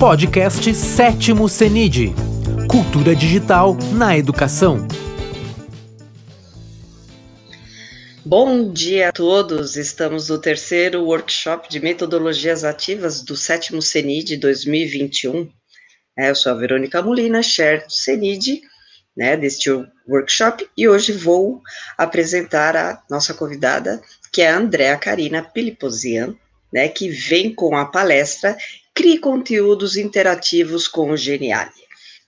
Podcast Sétimo CENID Cultura Digital na Educação. Bom dia a todos! Estamos no terceiro workshop de metodologias ativas do sétimo CENID 2021. É, eu sou a Verônica Molina, chair do CENID, né, deste workshop, e hoje vou apresentar a nossa convidada, que é a Andrea Karina Piliposian, né, que vem com a palestra Crie Conteúdos Interativos com o Geniali.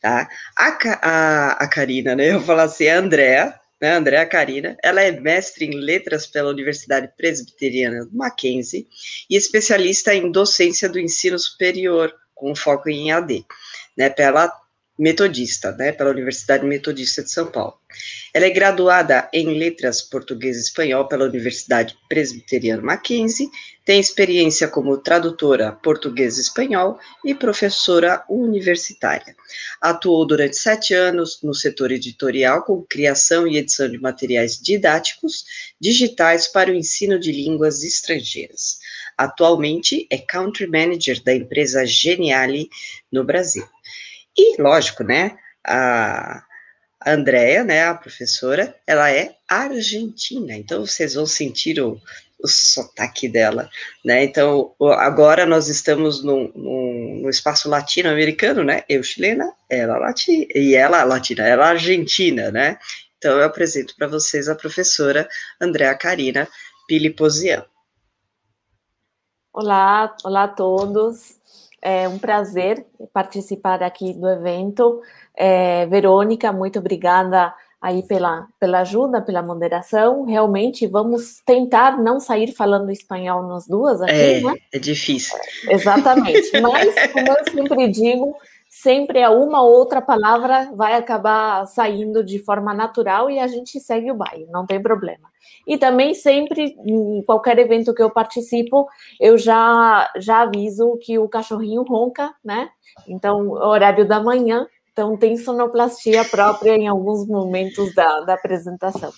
Tá? A, a, a Karina, né, eu vou falar assim, a Andrea, né, Andrea Karina, ela é mestre em letras pela Universidade Presbiteriana Mackenzie e especialista em docência do ensino superior, com foco em AD, né, pela metodista, né, pela Universidade Metodista de São Paulo. Ela é graduada em Letras Português e Espanhol pela Universidade Presbiteriana Mackenzie, tem experiência como tradutora português-espanhol e professora universitária. Atuou durante sete anos no setor editorial com criação e edição de materiais didáticos digitais para o ensino de línguas estrangeiras. Atualmente é Country Manager da empresa Geniali no Brasil. E, lógico, né, a Andrea, né, a professora, ela é argentina, então vocês vão sentir o, o sotaque dela, né, então agora nós estamos no, no, no espaço latino-americano, né, eu chilena, ela latina, e ela latina, ela argentina, né, então eu apresento para vocês a professora Andrea Karina Piliposian. Olá, olá a todos. É um prazer participar aqui do evento. É, Verônica, muito obrigada aí pela, pela ajuda, pela moderação. Realmente vamos tentar não sair falando espanhol nós duas aqui, é, né? É difícil. Exatamente. Mas, como eu sempre digo, sempre uma outra palavra vai acabar saindo de forma natural e a gente segue o baile, não tem problema. E também sempre, em qualquer evento que eu participo, eu já, já aviso que o cachorrinho ronca, né? Então, horário da manhã, então tem sonoplastia própria em alguns momentos da, da apresentação.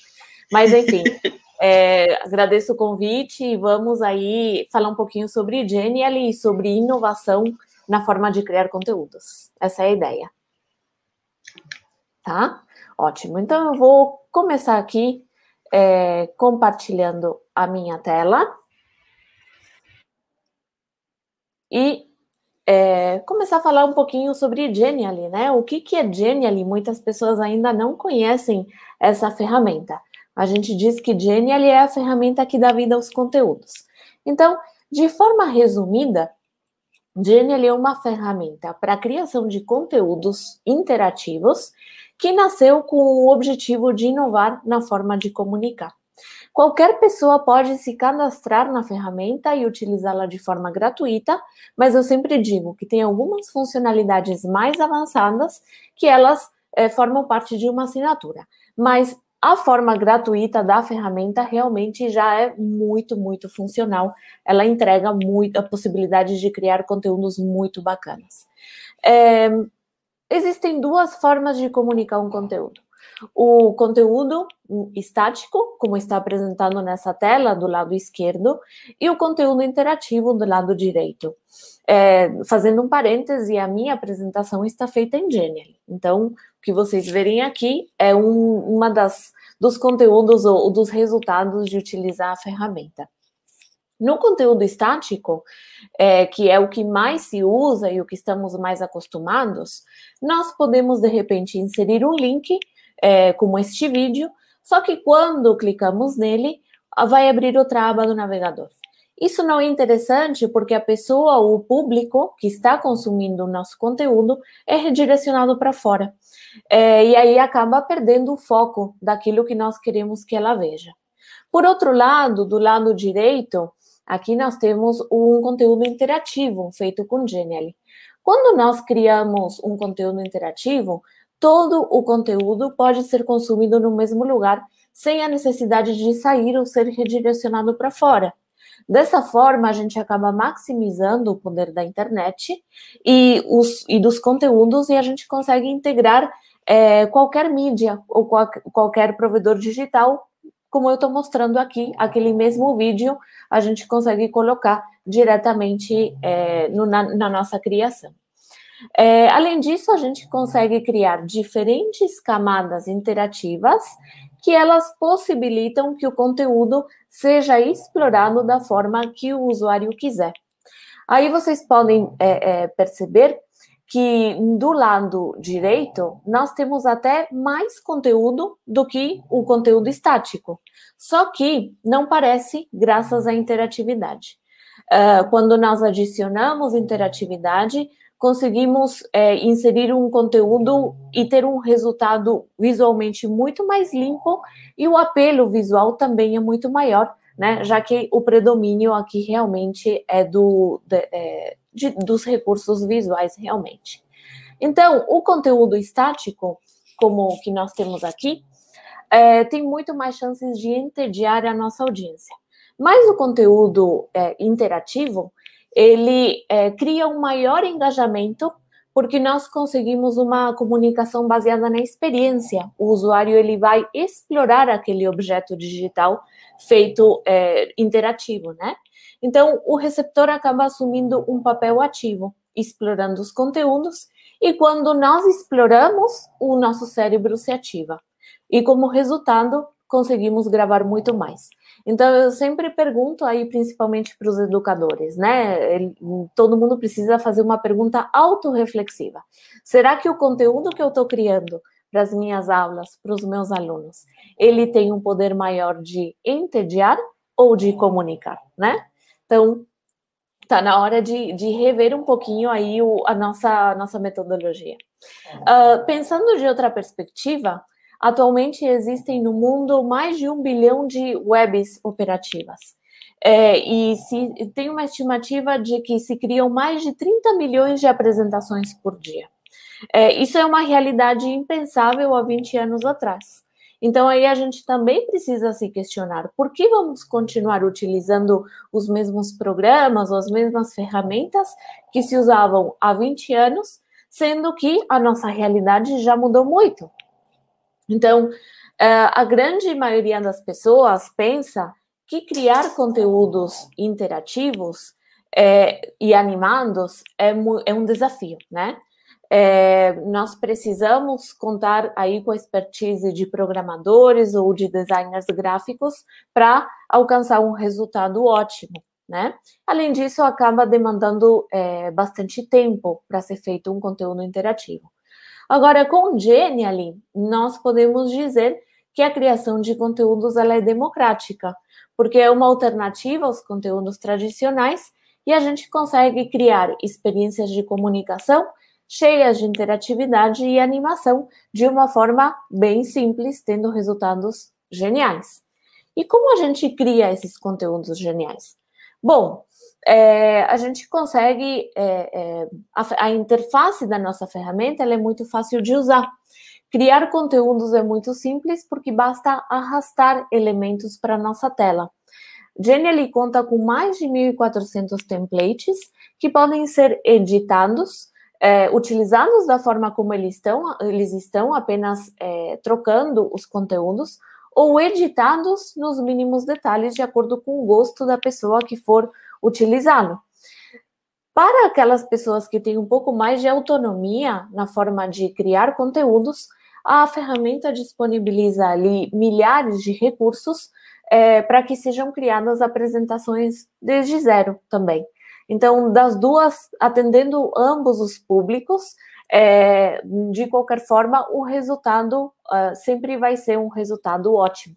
Mas, enfim, é, agradeço o convite e vamos aí falar um pouquinho sobre Genial e sobre inovação na forma de criar conteúdos. Essa é a ideia. Tá? Ótimo. Então eu vou começar aqui é, compartilhando a minha tela e é, começar a falar um pouquinho sobre Genially, né? O que, que é Genially? Muitas pessoas ainda não conhecem essa ferramenta. A gente diz que Genially é a ferramenta que dá vida aos conteúdos. Então, de forma resumida, Genial é uma ferramenta para a criação de conteúdos interativos que nasceu com o objetivo de inovar na forma de comunicar. Qualquer pessoa pode se cadastrar na ferramenta e utilizá-la de forma gratuita, mas eu sempre digo que tem algumas funcionalidades mais avançadas que elas é, formam parte de uma assinatura. Mas a forma gratuita da ferramenta realmente já é muito, muito funcional. Ela entrega muito a possibilidade de criar conteúdos muito bacanas. É, existem duas formas de comunicar um conteúdo. O conteúdo estático, como está apresentado nessa tela do lado esquerdo, e o conteúdo interativo do lado direito. É, fazendo um parêntese, a minha apresentação está feita em Genial. Então, o que vocês verem aqui é um, uma das dos conteúdos ou dos resultados de utilizar a ferramenta. No conteúdo estático, é, que é o que mais se usa e o que estamos mais acostumados, nós podemos de repente inserir um link, é, como este vídeo, só que quando clicamos nele, vai abrir outra aba do navegador. Isso não é interessante porque a pessoa, o público que está consumindo o nosso conteúdo, é redirecionado para fora. É, e aí acaba perdendo o foco daquilo que nós queremos que ela veja. Por outro lado, do lado direito, aqui nós temos um conteúdo interativo feito com Genially. Quando nós criamos um conteúdo interativo, todo o conteúdo pode ser consumido no mesmo lugar, sem a necessidade de sair ou ser redirecionado para fora. Dessa forma, a gente acaba maximizando o poder da internet e, os, e dos conteúdos e a gente consegue integrar é, qualquer mídia ou qual, qualquer provedor digital, como eu estou mostrando aqui, aquele mesmo vídeo, a gente consegue colocar diretamente é, no, na, na, nossa criação. É, além disso, a gente consegue criar diferentes camadas interativas que elas possibilitam que o conteúdo seja explorado da forma que o usuário quiser. Aí vocês podem é, é, perceber que do lado direito nós temos até mais conteúdo do que o conteúdo estático. Só que não parece graças à interatividade. Uh, quando nós adicionamos interatividade, conseguimos é, inserir um conteúdo e ter um resultado visualmente muito mais limpo e o apelo visual também é muito maior, né? Já que o predomínio aqui realmente é do de, é, de, dos recursos visuais realmente. Então, o conteúdo estático, como o que nós temos aqui, é, tem muito mais chances de entediar a nossa audiência. Mas o conteúdo é, interativo, ele é, cria um maior engajamento porque nós conseguimos uma comunicação baseada na experiência. O usuário ele vai explorar aquele objeto digital feito é, interativo, né? Então, o receptor acaba assumindo um papel ativo, explorando os conteúdos, e quando nós exploramos, o nosso cérebro se ativa. E como resultado, conseguimos gravar muito mais. Então, eu sempre pergunto aí, principalmente para os educadores, né? Ele, todo mundo precisa fazer uma pergunta autorreflexiva. Será que o conteúdo que eu estou criando para as minhas aulas, para os meus alunos, ele tem um poder maior de entediar ou de comunicar, né? Então, tá na hora de, de rever um pouquinho aí o, a, nossa, a nossa metodologia. Uh, pensando de outra perspectiva, Atualmente existem no mundo mais de um bilhão de webs operativas. É, e se, tem uma estimativa de que se criam mais de 30 milhões de apresentações por dia. É, isso é uma realidade impensável há 20 anos atrás. Então, aí a gente também precisa se questionar por que vamos continuar utilizando os mesmos programas ou as mesmas ferramentas que se usavam há 20 anos, sendo que a nossa realidade já mudou muito. Então, é, a grande maioria das pessoas pensa que criar conteúdos interativos é, e animados é, é, um desafio, né? É, nós precisamos contar aí com a expertise de programadores ou de designers gráficos para alcançar um resultado ótimo, né? Além disso, acaba demandando bastante tempo para ser feito um conteúdo interativo. Agora, com Genially, nós podemos dizer que a criação de conteúdos ela é democrática, porque é uma alternativa aos conteúdos tradicionais e a gente consegue criar experiências de comunicação cheias de interatividade e animação de uma forma bem simples, tendo resultados geniais. E como a gente cria esses conteúdos geniais? Bom, é, a gente consegue, é, é, a, a, interface da nossa ferramenta é muito fácil de usar. Criar conteúdos é muito simples porque basta arrastar elementos para nossa tela. Genially conta com mais de 1.400 templates que podem ser editados, é, utilizados da forma como eles estão, eles estão apenas é, trocando os conteúdos, ou editados nos mínimos detalhes de acordo com o gosto da pessoa que for utilizá-lo. Para aquelas pessoas que têm um pouco mais de autonomia na forma de criar conteúdos, a ferramenta disponibiliza ali milhares de recursos é, para que sejam criadas apresentações desde zero também. Então, das duas, atendendo ambos os públicos, é, de qualquer forma, o resultado uh, sempre vai ser um resultado ótimo.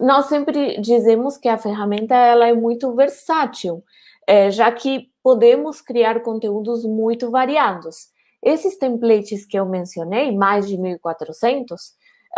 Nós sempre dizemos que a ferramenta ela é muito versátil, é, já que podemos criar conteúdos muito variados. Esses templates que eu mencionei, mais de 1.400,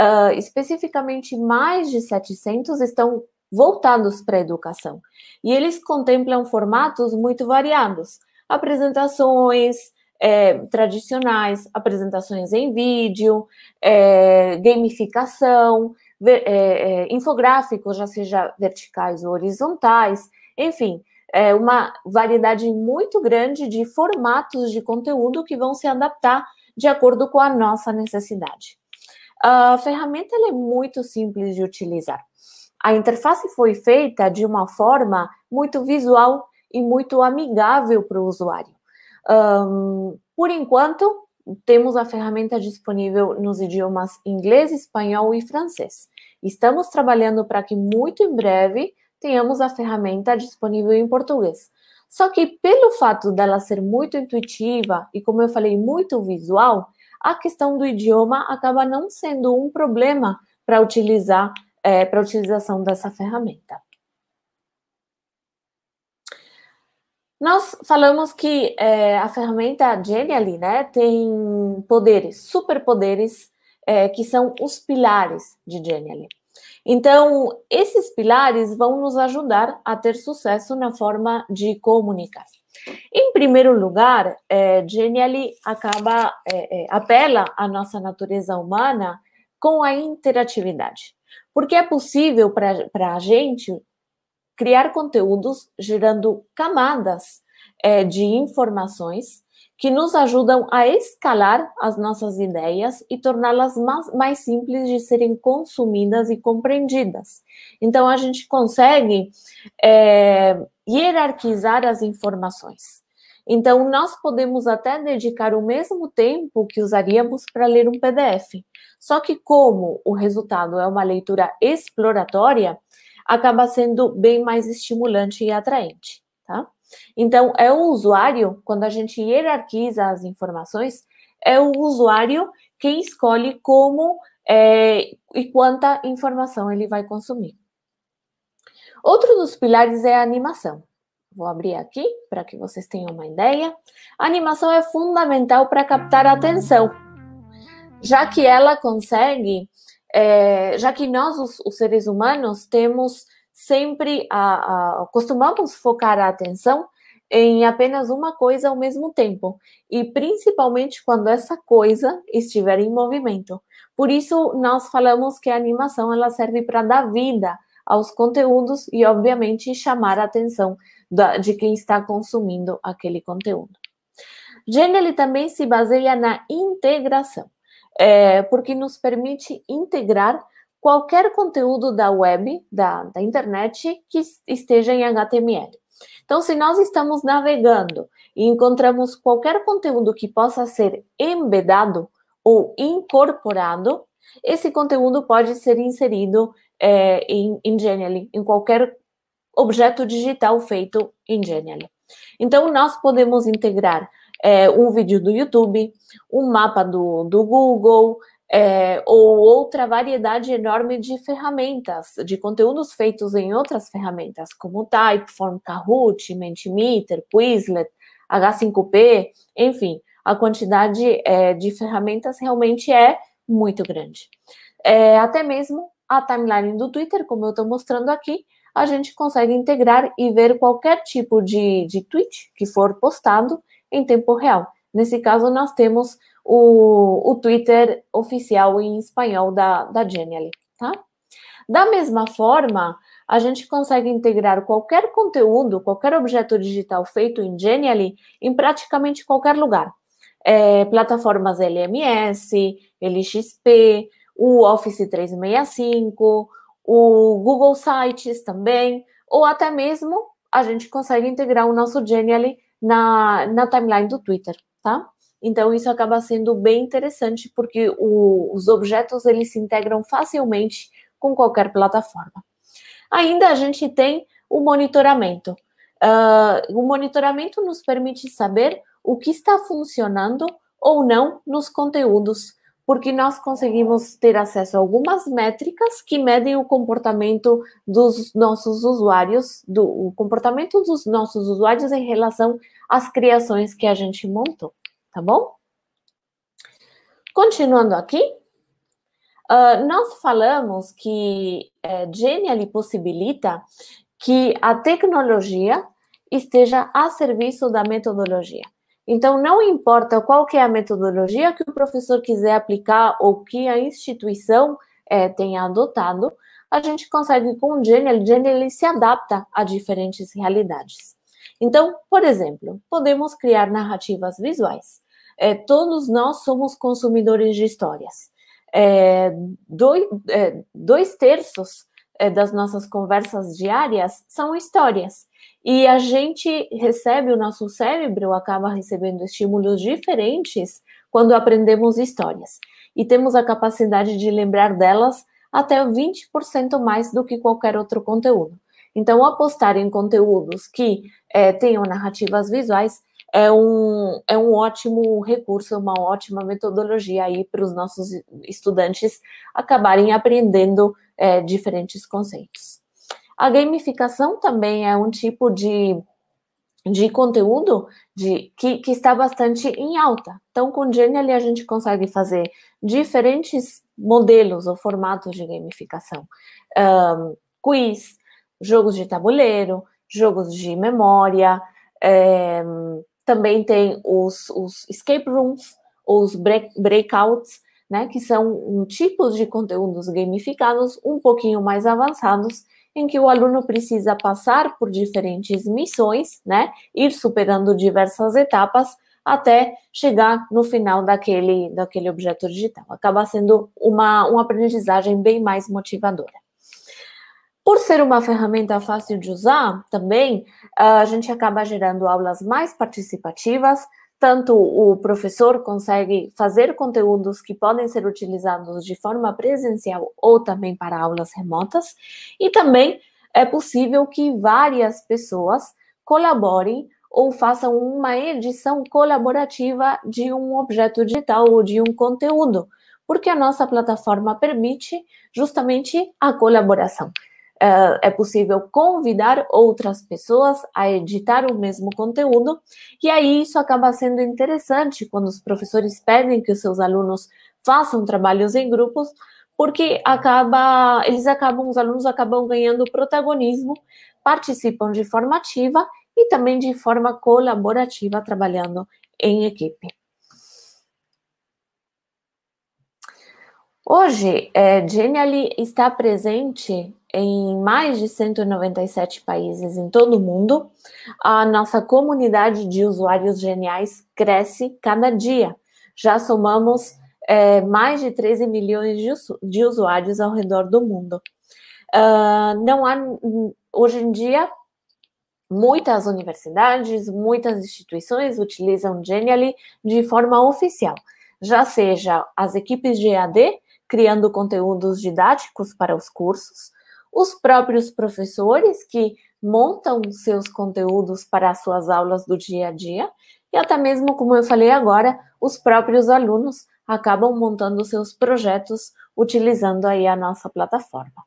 uh, especificamente mais de 700 estão voltados para a educação. E eles contemplam formatos muito variados, apresentações, é, tradicionais, apresentações em vídeo, é, gamificação, é, é, infográficos, já seja verticais ou horizontais, enfim, é uma variedade muito grande de formatos de conteúdo que vão se adaptar de acordo com a nossa necessidade. A ferramenta é muito simples de utilizar. A interface foi feita de uma forma muito visual e muito amigável para o usuário. Um, por enquanto, temos a ferramenta disponível nos idiomas inglês, espanhol e francês. Estamos trabalhando para que muito em breve tenhamos a ferramenta disponível em português. Só que pelo fato dela ser muito intuitiva e, como eu falei, muito visual, a questão do idioma acaba não sendo um problema para utilizar é, para a utilização dessa ferramenta. Nós falamos que é, a ferramenta Genially né, tem poderes, superpoderes, é, que são os pilares de Genially. Então, esses pilares vão nos ajudar a ter sucesso na forma de comunicar. Em primeiro lugar, é, Genially acaba, é, é, apela à nossa natureza humana com a interatividade. Porque é possível para a gente criar conteúdos gerando camadas é, de informações que nos ajudam a escalar as nossas ideias e torná-las mais, mais, simples de serem consumidas e compreendidas. Então, a gente consegue é, hierarquizar as informações. Então, nós podemos até dedicar o mesmo tempo que usaríamos para ler um PDF. Só que, como o resultado é uma leitura exploratória, acaba sendo bem mais estimulante e atraente, tá? Então, é o usuário, quando a gente hierarquiza as informações, é o usuário quem escolhe como é, e quanta informação ele vai consumir. Outro dos pilares é a animação. Vou abrir aqui para que vocês tenham uma ideia. A animação é fundamental para captar a atenção, já que ela consegue é, já que nós, os, os, seres humanos, temos sempre a, a, costumamos focar a atenção em apenas uma coisa ao mesmo tempo, e principalmente quando essa coisa estiver em movimento. Por isso, nós falamos que a animação ela serve para dar vida aos conteúdos e, obviamente, chamar a atenção da, de quem está consumindo aquele conteúdo. Genially também se baseia na integração é, porque nos permite integrar qualquer conteúdo da web, da, da internet, que esteja em HTML. Então, se nós estamos navegando e encontramos qualquer conteúdo que possa ser embedado ou incorporado, esse conteúdo pode ser inserido é, em, em Genially, em qualquer objeto digital feito em Genially. Então, nós podemos integrar é, um vídeo do YouTube, um mapa do, do Google, é, ou outra variedade enorme de ferramentas, de conteúdos feitos em outras ferramentas, como Typeform, Kahoot, Mentimeter, Quizlet, H5P, enfim, a quantidade é, de ferramentas realmente é muito grande. É, até mesmo a timeline do Twitter, como eu estou mostrando aqui, a gente consegue integrar e ver qualquer tipo de, de tweet que for postado em tempo real. Nesse caso, nós temos o, o Twitter oficial em espanhol da, da Genially, tá? Da mesma forma, a gente consegue integrar qualquer conteúdo, qualquer objeto digital feito em Genially em praticamente qualquer lugar. É, plataformas LMS, LXP, o Office 365, o Google Sites também, ou até mesmo a gente consegue integrar o nosso Genially na, na timeline do Twitter, tá? Então, isso acaba sendo bem interessante, porque o, os objetos, eles se integram facilmente com qualquer plataforma. Ainda a gente tem o monitoramento. Uh, o monitoramento nos permite saber o que está funcionando ou não nos conteúdos porque nós conseguimos ter acesso a algumas métricas que medem o comportamento dos nossos usuários, do o comportamento dos nossos usuários em relação às criações que a gente montou, tá bom? Continuando aqui, uh, nós falamos que uh, Genially possibilita que a tecnologia esteja a serviço da metodologia. Então, não importa qual que é a metodologia que o professor quiser aplicar ou que a instituição é, tenha adotado, a gente consegue com o Genial, Genial se adapta a diferentes realidades. Então, por exemplo, podemos criar narrativas visuais. É, todos nós somos consumidores de histórias. É, dois, é, dois, terços é, das nossas conversas diárias são histórias. E a gente recebe, o nosso cérebro acaba recebendo estímulos diferentes quando aprendemos histórias. E temos a capacidade de lembrar delas até 20% mais do que qualquer outro conteúdo. Então, apostar em conteúdos que é, tenham narrativas visuais é um, é um ótimo recurso, uma ótima metodologia aí para os nossos estudantes acabarem aprendendo é, diferentes conceitos. A gamificação também é um tipo de, de conteúdo de, que, que está bastante em alta. Então, com Genially, a gente consegue fazer diferentes modelos ou formatos de gamificação. Um, quiz, jogos de tabuleiro, jogos de memória, é, também tem os, os escape rooms, os break, breakouts, né, que são um, tipos de conteúdos gamificados um pouquinho mais avançados, em que o aluno precisa passar por diferentes missões, né, ir superando diversas etapas até chegar no final daquele, daquele objeto digital. Acaba sendo uma, uma aprendizagem bem mais motivadora. Por ser uma ferramenta fácil de usar, também a gente acaba gerando aulas mais participativas. Tanto o professor consegue fazer conteúdos que podem ser utilizados de forma presencial ou também para aulas remotas, e também é possível que várias pessoas colaborem ou façam uma edição colaborativa de um objeto digital ou de um conteúdo, porque a nossa plataforma permite justamente a colaboração. É possível convidar outras pessoas a editar o mesmo conteúdo, e aí isso acaba sendo interessante quando os professores pedem que os seus alunos façam trabalhos em grupos, porque acaba, eles acabam, os alunos acabam ganhando protagonismo, participam de forma ativa e também de forma colaborativa, trabalhando em equipe. Hoje, é, Genially está presente em mais de 197 países em todo o mundo. A nossa comunidade de usuários geniais cresce cada dia. Já somamos é, mais de 13 milhões de, de, usuários ao redor do mundo. Uh, não há, hoje em dia, muitas universidades, muitas instituições utilizam Genially de forma oficial, já seja as equipes de EAD, criando conteúdos didáticos para os cursos, os próprios professores que montam seus conteúdos para as suas aulas do dia a dia, e até mesmo, como eu falei agora, os próprios alunos acabam montando seus projetos utilizando aí a nossa plataforma.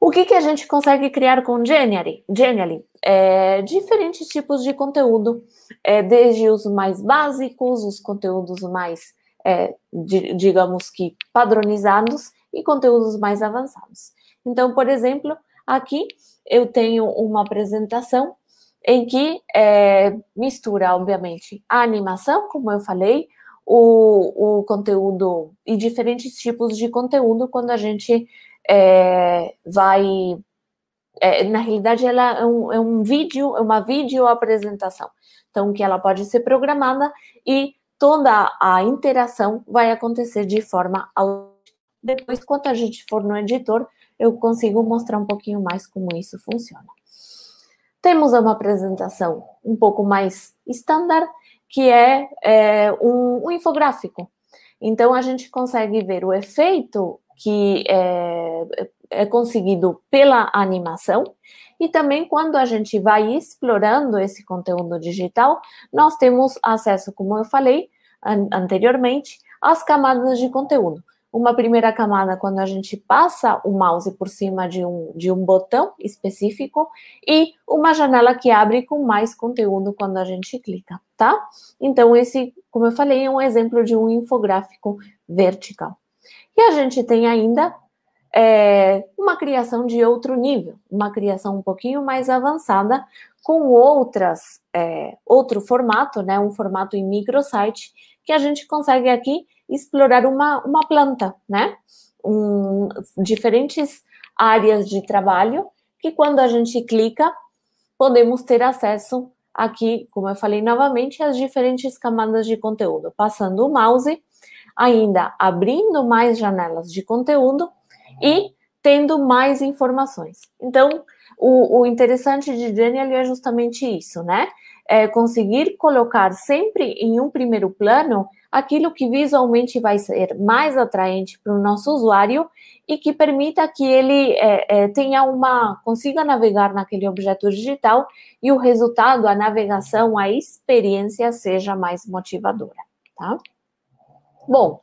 O que, que a gente consegue criar com Genially? Genially é, diferentes tipos de conteúdo, é, desde os mais básicos, os conteúdos mais, é, de, digamos que padronizados, e conteúdos mais avançados. Então, por exemplo, aqui eu tenho uma apresentação em que é, mistura, obviamente, a animação, como eu falei, o, o conteúdo e diferentes tipos de conteúdo quando a gente é, vai. É, na realidade, ela é um, é um vídeo, é uma vídeo apresentação. Então, que ela pode ser programada e toda a interação vai acontecer de forma depois, quando a gente for no editor, eu consigo mostrar um pouquinho mais como isso funciona. Temos uma apresentação um pouco mais standard, que é, é um, um, infográfico. Então, a gente consegue ver o efeito que é, é conseguido pela animação, e também quando a gente vai explorando esse conteúdo digital, nós temos acesso, como eu falei anteriormente, às camadas de conteúdo uma primeira camada quando a gente passa o mouse por cima de um, de um botão específico e uma janela que abre com mais conteúdo quando a gente clica, tá? Então, esse, como eu falei, é um exemplo de um infográfico vertical. E a gente tem ainda é, uma criação de outro nível, uma criação um pouquinho mais avançada, com outras, é, outro formato, né? Um formato em microsite, que a gente consegue aqui explorar uma, uma planta, né? Um, diferentes áreas de trabalho que quando a gente clica, podemos ter acesso aqui, como eu falei novamente, às diferentes camadas de conteúdo, passando o mouse, ainda abrindo mais janelas de conteúdo e tendo mais informações. Então, o, o interessante de Genial é justamente isso, né? É conseguir colocar sempre em um primeiro plano aquilo que visualmente vai ser mais atraente para o nosso usuário e que permita que ele é, é, tenha uma consiga navegar naquele objeto digital e o resultado, a navegação, a experiência seja mais motivadora, tá? Bom,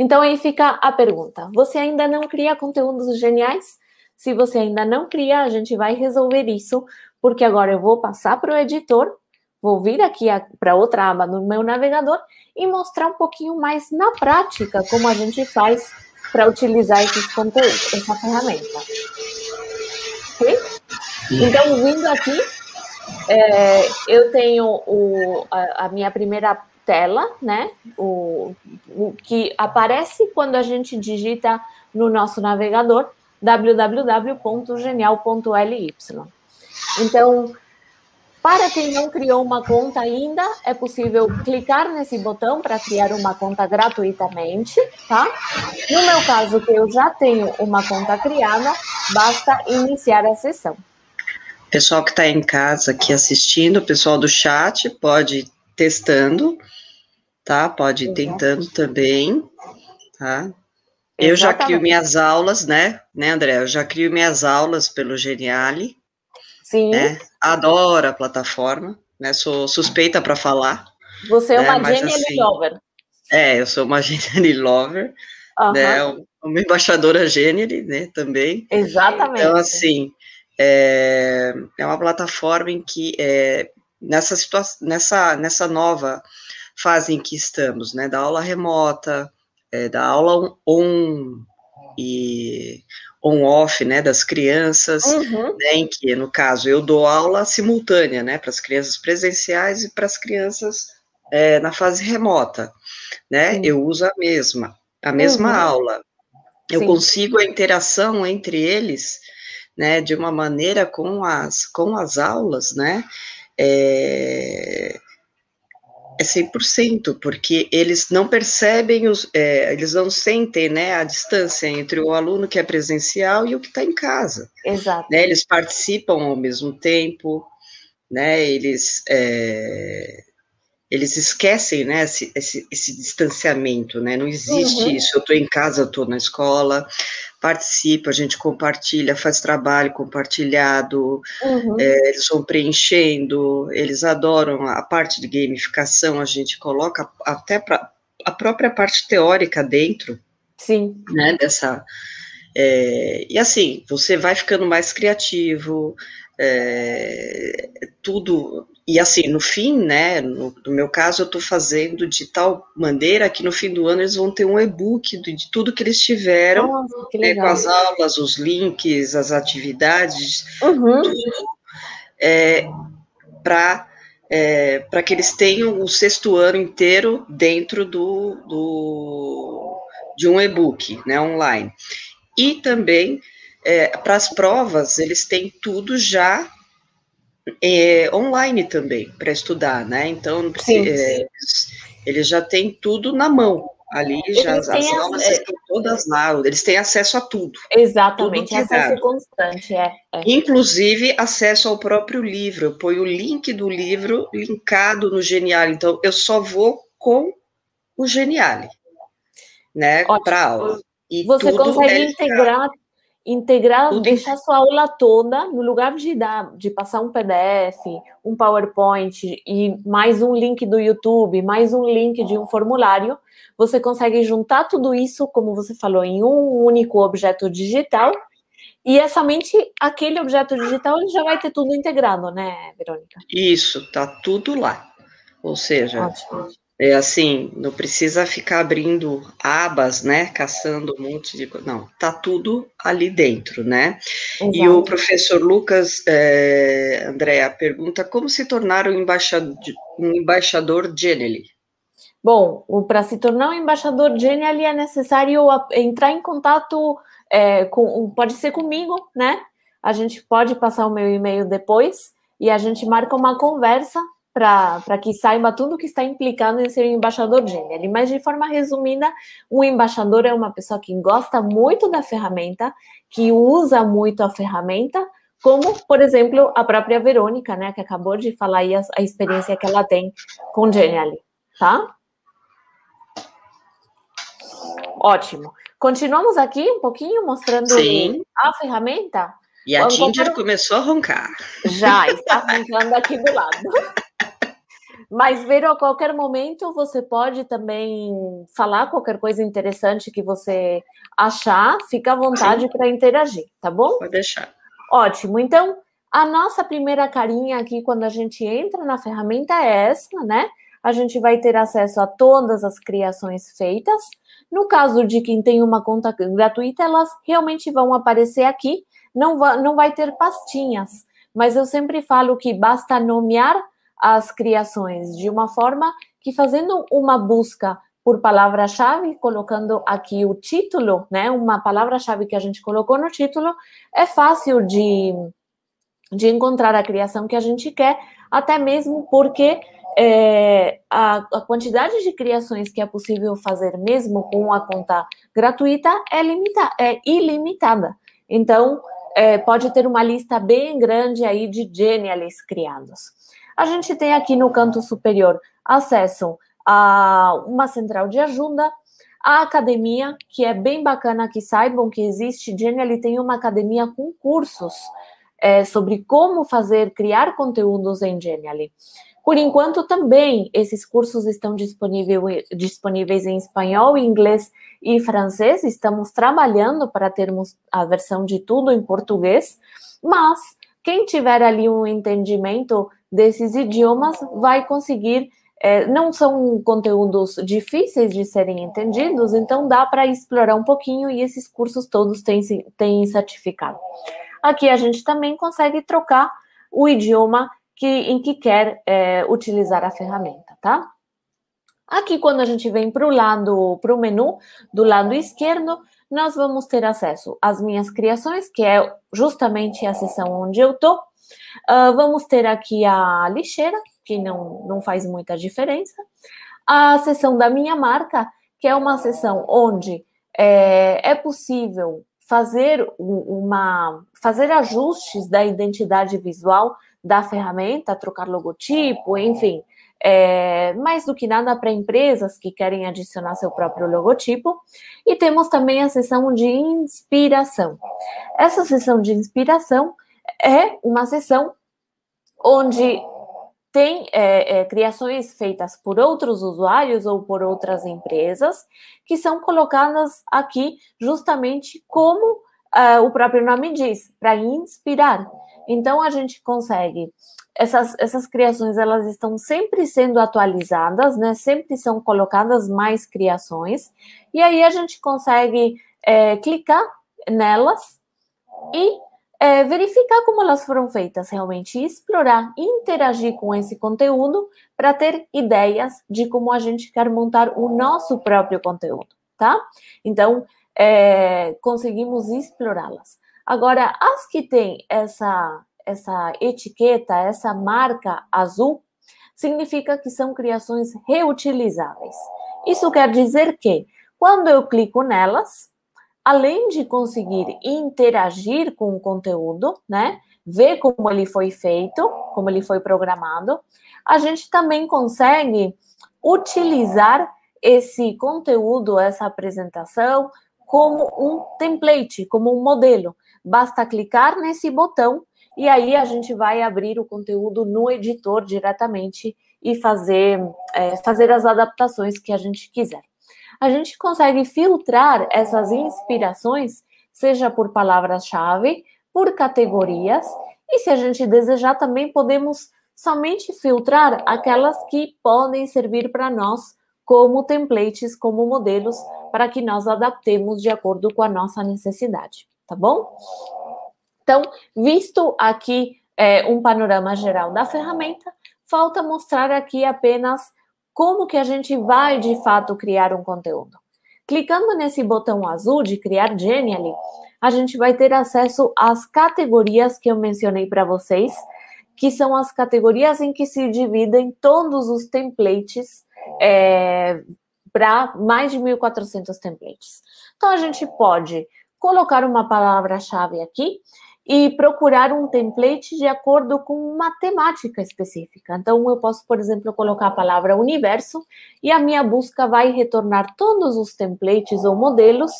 então aí fica a pergunta: você ainda não cria conteúdos geniais? Se você ainda não cria, a gente vai resolver isso, porque agora eu vou passar para o editor, vou vir aqui para outra aba no meu navegador e mostrar um pouquinho mais na prática como a gente faz para utilizar esses conteúdos, essa ferramenta. Ok? Então, vindo aqui, é, eu tenho o, a, a, minha primeira tela, né? O, o que aparece quando a gente digita no nosso navegador www.genial.ly. Então, para quem não criou uma conta ainda, é possível clicar nesse botão para criar uma conta gratuitamente, tá? No meu caso, que eu já tenho uma conta criada, basta iniciar a sessão. Pessoal que está em casa aqui assistindo, pessoal do chat, pode ir testando, tá? Pode ir tentando também, tá? Eu já crio minhas aulas, né, né, André? Eu já crio minhas aulas pelo Geniali. Sim. Né? Adoro a plataforma, né? Sou suspeita para falar. Você é né? uma Geniali assim, Lover. É, eu sou uma Geniali Lover, uhum. né? Uma embaixadora Geniali, né, também. Exatamente. Então, assim, é, é uma plataforma em que, é, nessa situação, nessa, nessa nova fase em que estamos, né, da aula remota, é, da aula on e on-off, né, das crianças, uhum. né, em que, no caso, eu dou aula simultânea, né, para as crianças presenciais e para as crianças é, na fase remota, né, Sim. eu uso a mesma, a mesma uhum. aula, eu Sim. consigo a interação entre eles, né, de uma maneira com as, com as aulas, né, é, é 100%, porque eles não percebem, os, é, eles não sentem né, a distância entre o aluno que é presencial e o que está em casa. Exato. Né, eles participam ao mesmo tempo, né, eles, é, eles esquecem né, esse, esse, esse, distanciamento, né, não existe uhum. isso, eu estou em casa, eu estou na escola, participa, a gente compartilha, faz trabalho compartilhado, uhum. é, eles vão preenchendo, eles adoram a parte de gamificação, a gente coloca até pra, a própria parte teórica dentro, Sim. né, dessa, é, e assim, você vai ficando mais criativo, é, tudo, e assim, no fim, né, no, no meu caso, eu estou fazendo de tal maneira que no fim do ano eles vão ter um e-book de, de tudo que eles tiveram, Nossa, né, com as aulas, os links, as atividades, uhum. tudo, é, para é, para que eles tenham o sexto ano inteiro dentro do, do de um e-book, né, online. E também é, para as provas, eles têm tudo já é, online também para estudar, né? Então, sim, é, eles já têm tudo na mão. Ali já as, as aulas é, estão todas lá, eles têm acesso a tudo. Exatamente, tudo acesso constante, é, é, Inclusive acesso ao próprio livro. Eu ponho o link do livro linkado no Genial. Então, eu só vou com o Genial, né? Para aula. E Você consegue é integrar integrar, Tudo. deixar sua aula toda, no lugar de dar, de passar um PDF, um PowerPoint e mais um link do YouTube, mais um link de um formulário, você consegue juntar tudo isso, como você falou, em um único objeto digital. E é somente aquele objeto digital ele já vai ter tudo integrado, né, Verônica? Isso, tá tudo lá. Ou seja, Ótimo. É assim, não precisa ficar abrindo abas, né, caçando um monte de coisa. Não, tá tudo ali dentro, né? Exato. E o professor Lucas, é, Andréa, pergunta como se tornar um embaixador, um embaixador Genially? Bom, para se tornar um embaixador Genially é necessário entrar em contato é, com, pode ser comigo, né? A gente pode passar o meu e-mail depois e a gente marca uma conversa para que saiba tudo que está implicado em ser um embaixador Genially. Mas, de forma resumida, um embaixador é uma pessoa que gosta muito da ferramenta, que usa muito a ferramenta, como, por exemplo, a própria Verônica, né, que acabou de falar aí a, a experiência que ela tem com Genially, tá? Ótimo. Continuamos aqui um pouquinho mostrando Sim. a ferramenta? E a Tinder começou a roncar. Já, está roncando aqui do lado. Mas, Vero, a qualquer momento você pode também falar qualquer coisa interessante que você achar, fica à vontade para interagir, tá bom? Pode deixar. Ótimo. Então, a nossa primeira carinha aqui, quando a gente entra na ferramenta, é essa, né? A gente vai ter acesso a todas as criações feitas. No caso de quem tem uma conta gratuita, elas realmente vão aparecer aqui, não vai, não vai ter pastinhas, mas eu sempre falo que basta nomear as criações de uma forma que fazendo uma busca por palavra-chave, colocando aqui o título, né, uma palavra-chave que a gente colocou no título, é fácil de, de encontrar a criação que a gente quer, até mesmo porque é, a, a, quantidade de criações que é possível fazer mesmo com a conta gratuita é, limita, é ilimitada. Então, é, pode ter uma lista bem grande aí de genials criados. A gente tem aqui no canto superior acesso a uma central de ajuda, a academia, que é bem bacana que saibam que existe. Genially tem uma academia com cursos é, sobre como fazer, criar conteúdos em Genially. Por enquanto, também esses cursos estão disponíveis, disponíveis em espanhol, inglês e francês. Estamos trabalhando para termos a versão de tudo em português, mas quem tiver ali um entendimento desses idiomas vai conseguir. É, não são conteúdos difíceis de serem entendidos, então dá para explorar um pouquinho e esses cursos todos têm, têm certificado. Aqui a gente também consegue trocar o idioma que, em que quer é, utilizar a ferramenta, tá? Aqui, quando a gente vem para o lado, para o menu do lado esquerdo, nós vamos ter acesso às minhas criações, que é justamente a seção onde eu tô. Uh, vamos ter aqui a lixeira, que não, não faz muita diferença. A seção da minha marca, que é uma seção onde é, é possível fazer uma fazer ajustes da identidade visual da ferramenta, trocar logotipo, enfim, é, mais do que nada para empresas que querem adicionar seu próprio logotipo. E temos também a seção de inspiração. Essa seção de inspiração é uma seção onde tem é, é, criações feitas por outros usuários ou por outras empresas que são colocadas aqui justamente como uh, o próprio nome diz, para inspirar. Então a gente consegue essas, essas criações elas estão sempre sendo atualizadas, né? Sempre são colocadas mais criações e aí a gente consegue é, clicar nelas e é, verificar como elas foram feitas realmente, explorar, interagir com esse conteúdo para ter ideias de como a gente quer montar o nosso próprio conteúdo, tá? Então, é, conseguimos explorá-las. Agora, as que têm essa, essa etiqueta, essa marca azul, significa que são criações reutilizáveis. Isso quer dizer que, quando eu clico nelas, além de conseguir interagir com o conteúdo, né, ver como ele foi feito, como ele foi programado, a gente também consegue utilizar esse conteúdo, essa apresentação, como um template, como um modelo. Basta clicar nesse botão e aí a gente vai abrir o conteúdo no editor diretamente e fazer, é, fazer as adaptações que a gente quiser. A gente consegue filtrar essas inspirações, seja por palavras-chave, por categorias, e se a gente desejar, também podemos somente filtrar aquelas que podem servir para nós como templates, como modelos, para que nós adaptemos de acordo com a nossa necessidade tá bom? Então, visto aqui é, um panorama geral da ferramenta, falta mostrar aqui apenas como que a gente vai, de fato, criar um conteúdo. Clicando nesse botão azul de criar Genially, a gente vai ter acesso às categorias que eu mencionei para vocês, que são as categorias em que se dividem todos os templates é, para mais de 1.400 templates. Então, a gente pode colocar uma palavra-chave aqui e procurar um template de acordo com uma temática específica. Então, eu posso, por exemplo, colocar a palavra universo e a minha busca vai retornar todos os templates ou modelos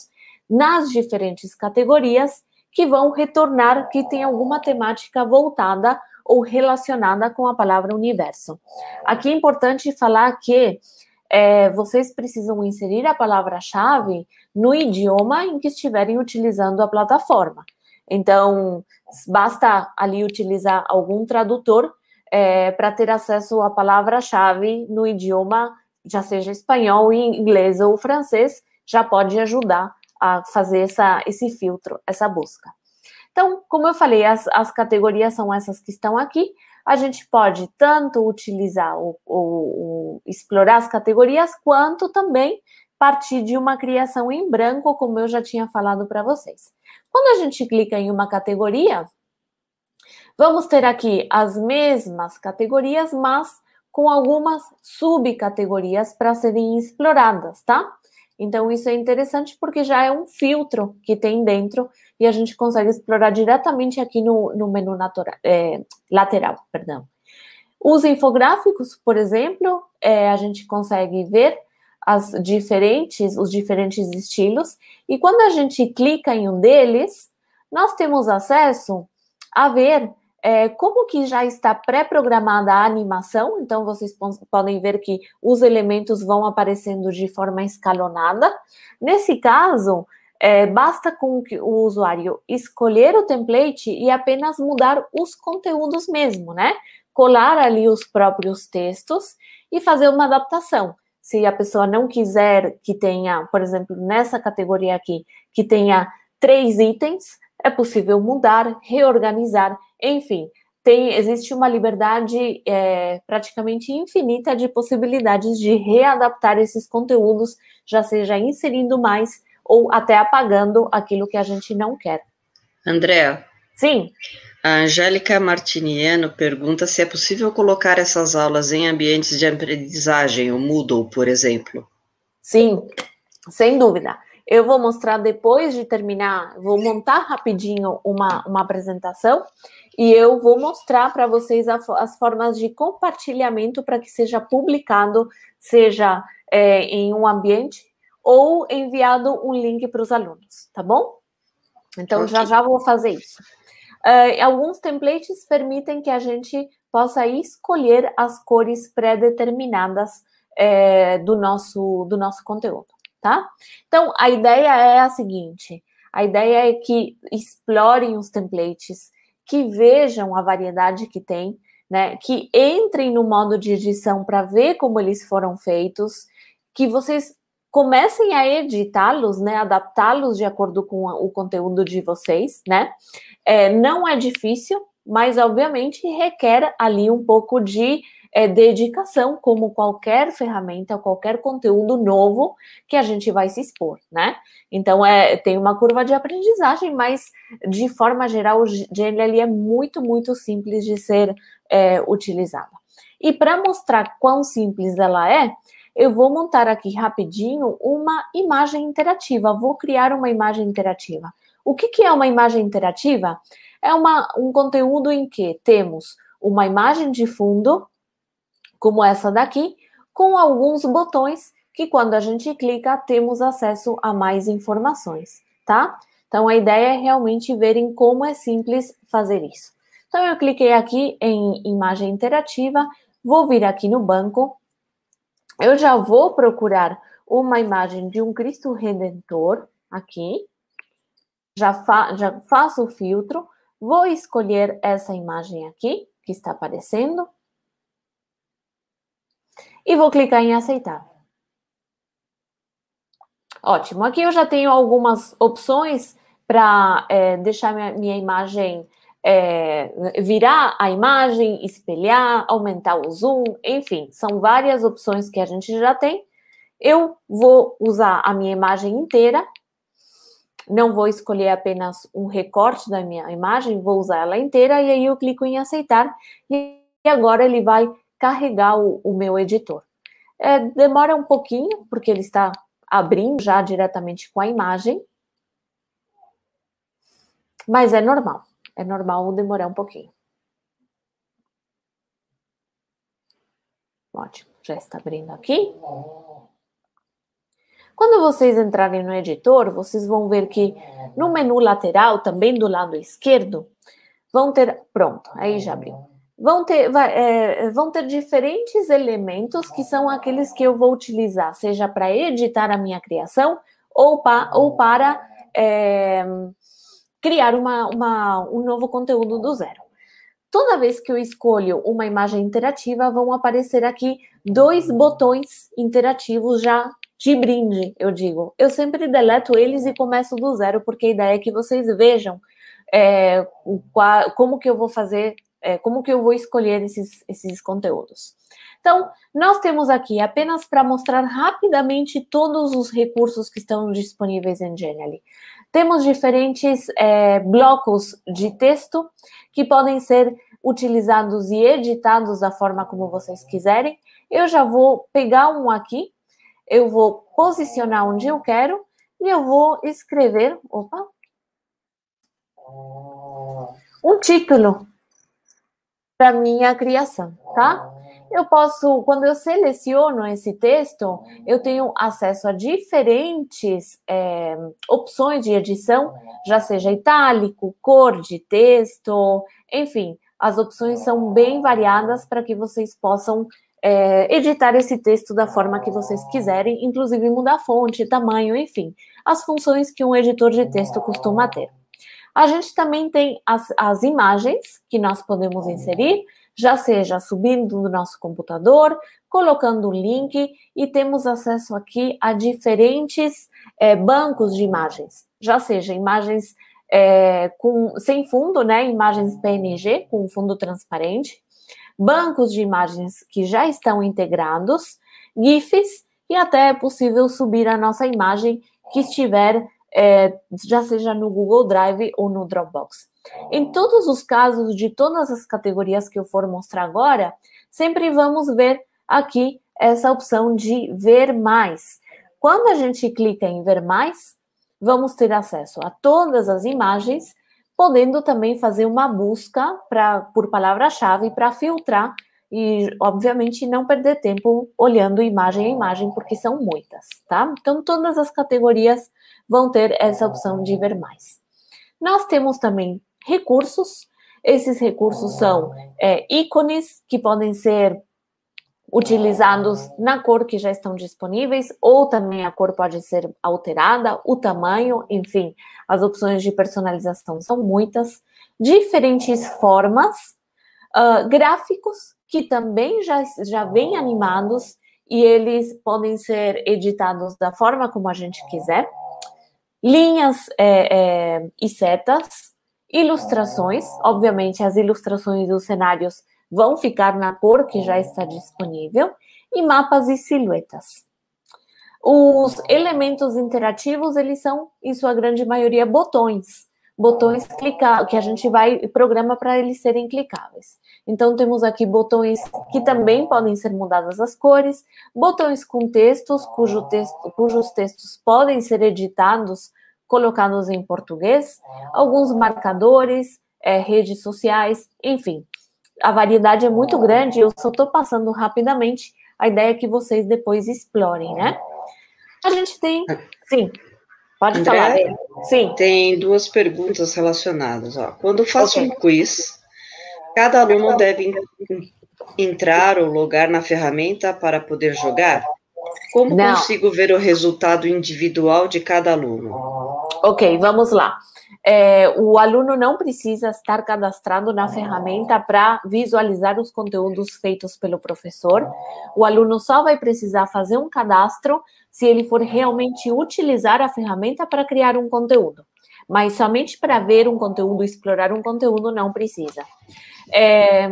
nas diferentes categorias que vão retornar que tem alguma temática voltada ou relacionada com a palavra universo. Aqui é importante falar que é, vocês precisam inserir a palavra-chave no idioma em que estiverem utilizando a plataforma. Então, basta ali utilizar algum tradutor é, para ter acesso à palavra-chave no idioma, já seja espanhol, inglês ou francês, já pode ajudar a fazer essa, esse filtro, essa busca. Então, como eu falei, as, as categorias são essas que estão aqui a gente pode tanto utilizar ou, explorar as categorias, quanto também partir de uma criação em branco, como eu já tinha falado para vocês. Quando a gente clica em uma categoria, vamos ter aqui as mesmas categorias, mas com algumas subcategorias para serem exploradas, tá? Então, isso é interessante porque já é um filtro que tem dentro e a gente consegue explorar diretamente aqui no, no menu natural, é, lateral. Perdão. Os infográficos, por exemplo, é, a gente consegue ver as diferentes, os diferentes estilos, e quando a gente clica em um deles, nós temos acesso a ver é, como que já está pré-programada a animação, então vocês podem ver que os elementos vão aparecendo de forma escalonada. Nesse caso, é, basta com que o usuário escolher o template e apenas mudar os conteúdos mesmo, né? Colar ali os próprios textos e fazer uma adaptação. Se a pessoa não quiser que tenha, por exemplo, nessa categoria aqui, que tenha três itens, é possível mudar, reorganizar enfim, tem, existe uma liberdade é, praticamente infinita de possibilidades de readaptar esses conteúdos, já seja inserindo mais ou até apagando aquilo que a gente não quer. Andréa. Sim. A Angélica Martiniano pergunta se é possível colocar essas aulas em ambientes de aprendizagem, o Moodle, por exemplo. Sim, sem dúvida. Eu vou mostrar depois de terminar, vou montar rapidinho uma, uma apresentação e eu vou mostrar para vocês a, as formas de compartilhamento para que seja publicado, seja é, em um ambiente ou enviado um link para os alunos, tá bom? Então, já já vou fazer isso. Uh, alguns templates permitem que a gente possa escolher as cores pré-determinadas é, do, nosso, do nosso conteúdo, tá? Então, a ideia é a seguinte: a ideia é que explorem os templates, que vejam a variedade que tem, né? Que entrem no modo de edição para ver como eles foram feitos, que vocês comecem a editá-los, né? Adaptá-los de acordo com o conteúdo de vocês, né? É, não é difícil, mas obviamente requer ali um pouco de é, dedicação, como qualquer ferramenta, qualquer conteúdo novo que a gente vai se expor, né? Então, é, tem uma curva de aprendizagem, mas de forma geral, o GNL é muito, muito simples de ser é, utilizada. E para mostrar quão simples ela é, eu vou montar aqui rapidinho uma imagem interativa. Vou criar uma imagem interativa. O que, que é uma imagem interativa? É uma, um conteúdo em que temos uma imagem de fundo, como essa daqui, com alguns botões que quando a gente clica temos acesso a mais informações, tá? Então a ideia é realmente verem como é simples fazer isso. Então eu cliquei aqui em imagem interativa, vou vir aqui no banco, eu já vou procurar uma imagem de um Cristo Redentor aqui, já, fa já faço o filtro, vou escolher essa imagem aqui, que está aparecendo, e vou clicar em aceitar. Ótimo, aqui eu já tenho algumas opções para é, deixar minha, minha imagem é, virar a imagem, espelhar, aumentar o zoom, enfim, são várias opções que a gente já tem. Eu vou usar a minha imagem inteira, não vou escolher apenas um recorte da minha imagem, vou usar ela inteira e aí eu clico em aceitar e agora ele vai carregar o, o meu editor. É, demora um pouquinho, porque ele está abrindo já diretamente com a imagem, mas é normal, é normal demorar um pouquinho. Ótimo, já está abrindo aqui. Quando vocês entrarem no editor, vocês vão ver que no menu lateral, também do lado esquerdo, vão ter. Pronto, aí já abriu. Vão ter, vai, é, vão ter diferentes elementos que são aqueles que eu vou utilizar, seja para editar a minha criação ou, pa, ou para é, criar uma, uma, um novo conteúdo do zero. Toda vez que eu escolho uma imagem interativa, vão aparecer aqui dois botões interativos já de brinde, eu digo. Eu sempre deleto eles e começo do zero, porque a ideia é que vocês vejam é, como que eu vou fazer, é, como que eu vou escolher esses, esses conteúdos. Então, nós temos aqui apenas para mostrar rapidamente todos os recursos que estão disponíveis em Genially. Temos diferentes é, blocos de texto que podem ser utilizados e editados da forma como vocês quiserem. Eu já vou pegar um aqui eu vou posicionar onde eu quero e eu vou escrever, opa, um título para minha criação, tá? Eu posso, quando eu seleciono esse texto, eu tenho acesso a diferentes é, opções de edição, já seja itálico, cor de texto, enfim, as opções são bem variadas para que vocês possam é, editar esse texto da forma que vocês quiserem, inclusive mudar fonte, tamanho, enfim, as funções que um editor de texto costuma ter. A gente também tem as, as imagens que nós podemos inserir, já seja subindo do nosso computador, colocando o link e temos acesso aqui a diferentes é, bancos de imagens, já seja imagens é, com, sem fundo, né, imagens PNG com fundo transparente, bancos de imagens que já estão integrados, GIFs e até é possível subir a nossa imagem que estiver, é, já seja no Google Drive ou no Dropbox. Em todos os casos de todas as categorias que eu for mostrar agora, sempre vamos ver aqui essa opção de ver mais. Quando a gente clica em ver mais, vamos ter acesso a todas as imagens podendo também fazer uma busca pra, por palavra-chave para filtrar e, obviamente, não perder tempo olhando imagem a imagem, porque são muitas, tá? Então, todas as categorias vão ter essa opção de ver mais. Nós temos também recursos. Esses recursos são é, ícones que podem ser utilizados na cor que já estão disponíveis, ou também a cor pode ser alterada, o tamanho, enfim, as opções de personalização são muitas, diferentes formas, uh, gráficos que também já, já vêm animados e eles podem ser editados da forma como a gente quiser, linhas é, é, e setas, ilustrações, obviamente as ilustrações dos cenários vão ficar na cor que já está disponível, e mapas e silhuetas. Os elementos interativos, eles são, em sua grande maioria, botões. Botões clicar, que a gente vai programa para eles serem clicáveis. Então, temos aqui botões que também podem ser mudadas as cores, botões com textos, cujo texto, cujos textos podem ser editados, colocados em português, alguns marcadores, é, redes sociais, enfim a variedade é muito grande, eu só estou passando rapidamente a ideia é que vocês depois explorem, né? A gente tem. Sim, pode André, falar. Sim. Tem duas perguntas relacionadas. Ó. Quando faço okay. um quiz, cada aluno deve entrar ou logar na ferramenta para poder jogar? Como Não. consigo ver o resultado individual de cada aluno? Ok, vamos lá. É, o aluno não precisa estar cadastrado na ferramenta para visualizar os conteúdos feitos pelo professor. O aluno só vai precisar fazer um cadastro se ele for realmente utilizar a ferramenta para criar um conteúdo. Mas somente para ver um conteúdo, explorar um conteúdo, não precisa. É,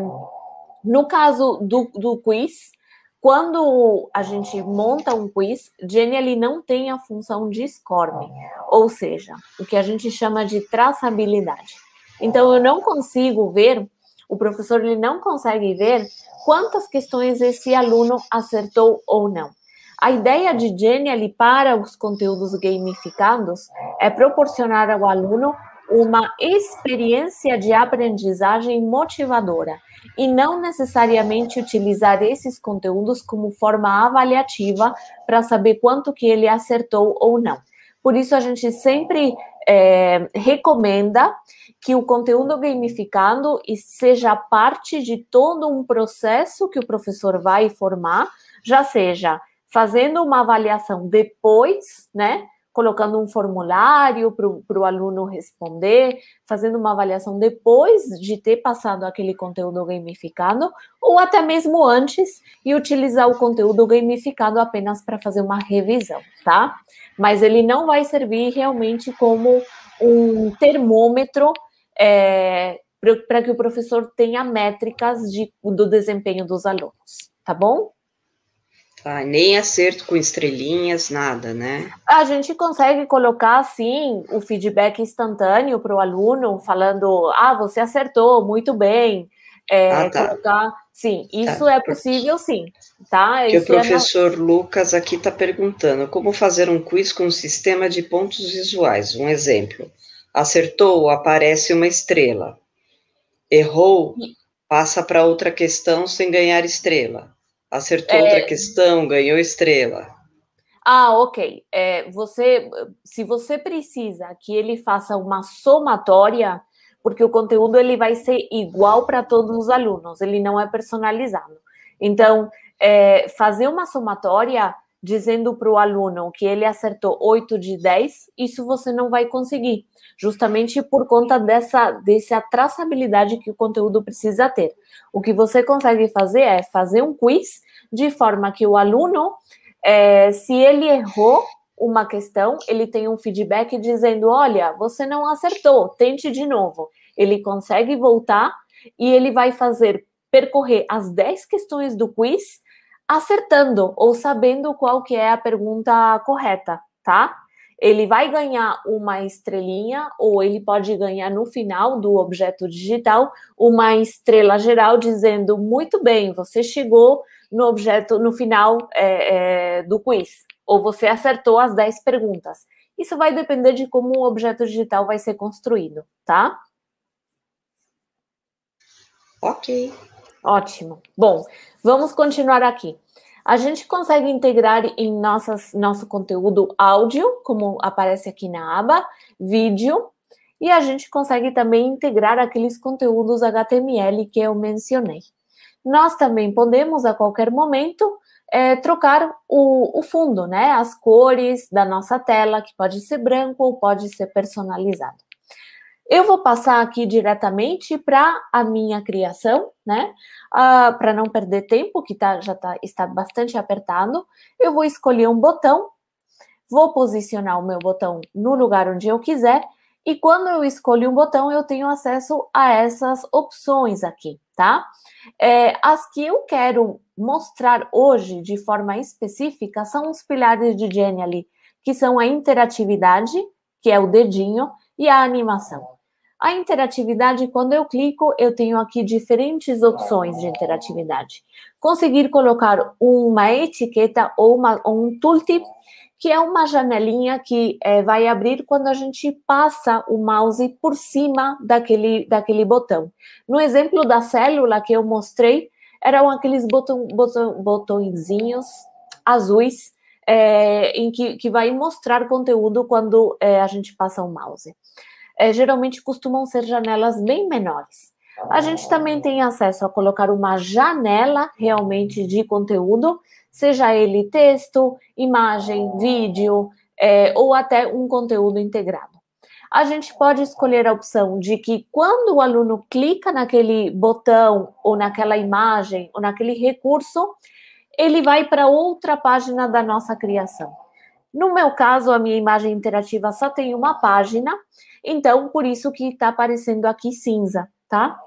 no caso do, do quiz, quando a gente monta um quiz, Genially não tem a função de score, ou seja, o que a gente chama de traçabilidade. Então, eu não consigo ver, o professor ele não consegue ver quantas questões esse aluno acertou ou não. A ideia de Genially para os conteúdos gamificados é proporcionar ao aluno uma experiência de aprendizagem motivadora e não necessariamente utilizar esses conteúdos como forma avaliativa para saber quanto que ele acertou ou não. Por isso a gente sempre é, recomenda que o conteúdo gamificado seja parte de todo um processo que o professor vai formar, já seja fazendo uma avaliação depois, né? Colocando um formulário para o aluno responder, fazendo uma avaliação depois de ter passado aquele conteúdo gamificado, ou até mesmo antes, e utilizar o conteúdo gamificado apenas para fazer uma revisão, tá? Mas ele não vai servir realmente como um termômetro é, para que o professor tenha métricas de, do desempenho dos alunos, tá bom? Ah, nem acerto com estrelinhas, nada, né? A gente consegue colocar, sim, o feedback instantâneo para o aluno, falando, ah, você acertou, muito bem. É, ah, tá. colocar, sim, tá. isso tá. é possível, sim, tá? Que o professor é... Lucas aqui está perguntando, como fazer um quiz com um sistema de pontos visuais? Um exemplo, acertou, aparece uma estrela. Errou, passa para outra questão sem ganhar estrela. Acertou é... outra questão, ganhou estrela. Ah, ok. É, você, se você precisa que ele faça uma somatória, porque o conteúdo ele vai ser igual para todos os alunos, ele não é personalizado. Então, é, fazer uma somatória dizendo para o aluno que ele acertou 8 de 10, isso você não vai conseguir, justamente por conta dessa, dessa traçabilidade que o conteúdo precisa ter. O que você consegue fazer é fazer um quiz de forma que o aluno, é, se ele errou uma questão, ele tem um feedback dizendo: olha, você não acertou, tente de novo. Ele consegue voltar e ele vai fazer percorrer as 10 questões do quiz acertando ou sabendo qual que é a pergunta correta, tá? Ele vai ganhar uma estrelinha ou ele pode ganhar no final do objeto digital uma estrela geral dizendo muito bem, você chegou no objeto no final é, é, do quiz ou você acertou as 10 perguntas. Isso vai depender de como o objeto digital vai ser construído, tá? Ok. Ótimo. Bom, vamos continuar aqui. A gente consegue integrar em nossas, nosso conteúdo áudio, como aparece aqui na aba, vídeo, e a gente consegue também integrar aqueles conteúdos HTML que eu mencionei. Nós também podemos, a qualquer momento, é, trocar o, o, fundo, né? As cores da nossa tela, que pode ser branco ou pode ser personalizado. Eu vou passar aqui diretamente para a minha criação, né? Ah, para não perder tempo, que tá, já tá, está bastante apertado. Eu vou escolher um botão, vou posicionar o meu botão no lugar onde eu quiser, e quando eu escolho um botão, eu tenho acesso a essas opções aqui, tá? É, as que eu quero mostrar hoje de forma específica são os pilares de Genially, que são a interatividade, que é o dedinho, e a animação. A interatividade, quando eu clico, eu tenho aqui diferentes opções de interatividade. Conseguir colocar uma etiqueta ou, uma, ou um tooltip, que é uma janelinha que é, vai abrir quando a gente passa o mouse por cima daquele, daquele botão. No exemplo da célula que eu mostrei, eram aqueles botão, botão, botõezinhos azuis é, em que, que vai mostrar conteúdo quando é, a gente passa o mouse é, geralmente costumam ser janelas bem menores. A gente também tem acesso a colocar uma janela realmente de conteúdo, seja ele texto, imagem, vídeo é, ou até um conteúdo integrado. A gente pode escolher a opção de que quando o aluno clica naquele botão ou naquela imagem ou naquele recurso, ele vai para outra página da nossa criação. No meu caso, a minha imagem interativa só tem uma página, então por isso que está aparecendo aqui cinza, tá?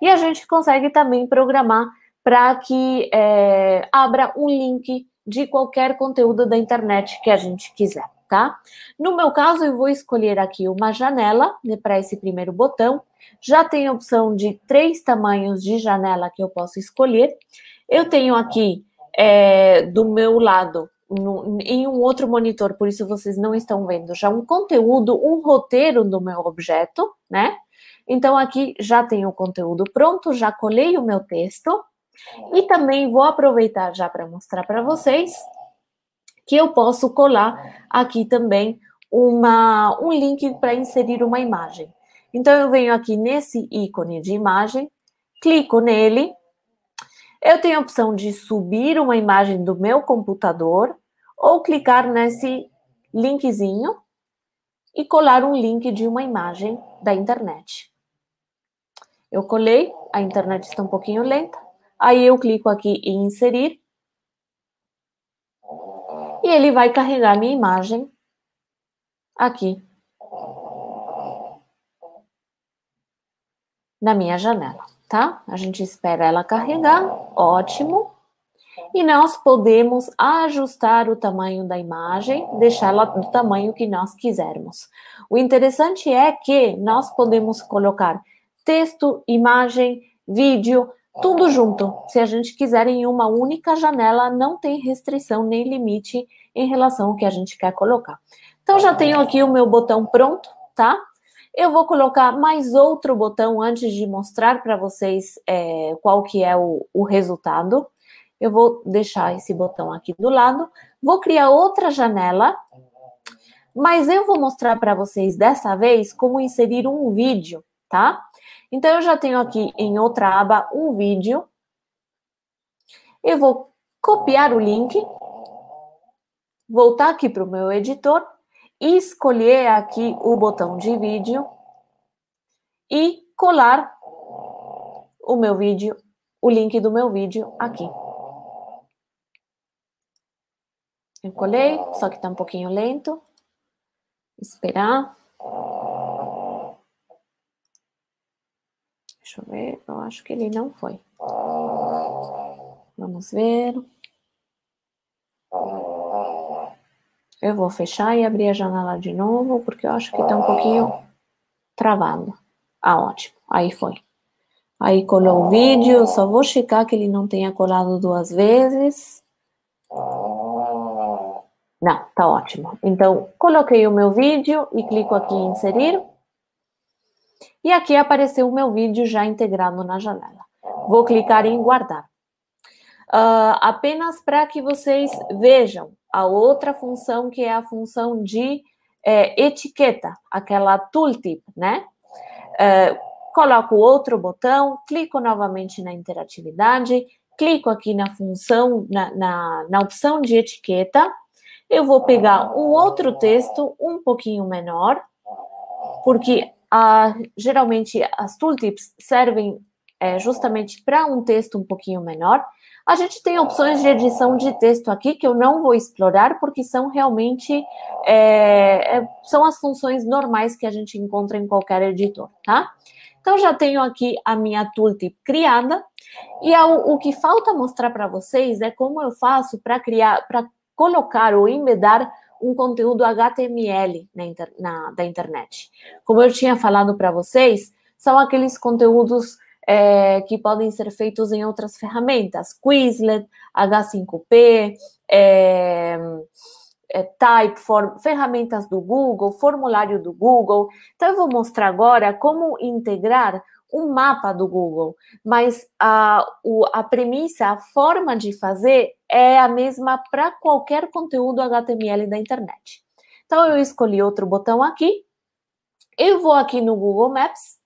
E a gente consegue também programar para que é, abra um link de qualquer conteúdo da internet que a gente quiser, tá? No meu caso, eu vou escolher aqui uma janela né, para esse primeiro botão. Já tem a opção de três tamanhos de janela que eu posso escolher. Eu tenho aqui é, do meu lado, no, em um outro monitor, por isso vocês não estão vendo, já um conteúdo, um roteiro do meu objeto, né? Então, aqui já tenho o conteúdo pronto, já colei o meu texto. E também vou aproveitar já para mostrar para vocês que eu posso colar aqui também uma, um link para inserir uma imagem. Então, eu venho aqui nesse ícone de imagem, clico nele, eu tenho a opção de subir uma imagem do meu computador ou clicar nesse linkzinho e colar um link de uma imagem da internet. Eu colei, a internet está um pouquinho lenta, Aí eu clico aqui em inserir. E ele vai carregar minha imagem aqui na minha janela, tá? A gente espera ela carregar, ótimo. E nós podemos ajustar o tamanho da imagem, deixá-la do tamanho que nós quisermos. O interessante é que nós podemos colocar texto, imagem, vídeo, tudo junto. Se a gente quiser em uma única janela, não tem restrição nem limite em relação ao que a gente quer colocar. Então, já tenho aqui o meu botão pronto, tá? Eu vou colocar mais outro botão antes de mostrar para vocês é, qual que é o, o resultado. Eu vou deixar esse botão aqui do lado. Vou criar outra janela, mas eu vou mostrar para vocês dessa vez como inserir um vídeo, tá? Então, eu já tenho aqui em outra aba um vídeo. Eu vou copiar o link, voltar aqui para o meu editor e escolher aqui o botão de vídeo e colar o meu vídeo, o link do meu vídeo aqui. Eu colei, só que está um pouquinho lento. Esperar. Deixa eu ver, eu acho que ele não foi. Vamos ver. Eu vou fechar e abrir a janela de novo, porque eu acho que está um pouquinho travado. Ah, ótimo. Aí foi. Aí colou o vídeo, só vou checar que ele não tenha colado duas vezes. Não, tá ótimo. Então, coloquei o meu vídeo e clico aqui em inserir. E aqui apareceu o meu vídeo já integrado na janela. Vou clicar em guardar. Uh, apenas para que vocês vejam a outra função, que é a função de é, etiqueta, aquela tooltip, né? Uh, coloco outro botão, clico novamente na interatividade, clico aqui na função, na, na, na opção de etiqueta, eu vou pegar um outro texto um pouquinho menor, porque geralmente as tooltips servem é, justamente para um texto um pouquinho menor. A gente tem opções de edição de texto aqui que eu não vou explorar porque são realmente é, é, são as funções normais que a gente encontra em qualquer editor, tá? Então já tenho aqui a minha tooltip criada e o que falta mostrar para vocês é como eu faço para criar, para colocar ou embedar um conteúdo HTML na inter, na, da internet. Como eu tinha falado para vocês, são aqueles conteúdos é, que podem ser feitos em outras ferramentas, Quizlet, H5P, é, é, Typeform, ferramentas do Google, formulário do Google. Então, eu vou mostrar agora como integrar um mapa do Google, mas a, o, a premissa, a forma de fazer é a mesma para qualquer conteúdo HTML da internet. Então, eu escolhi outro botão aqui, eu vou aqui no Google Maps,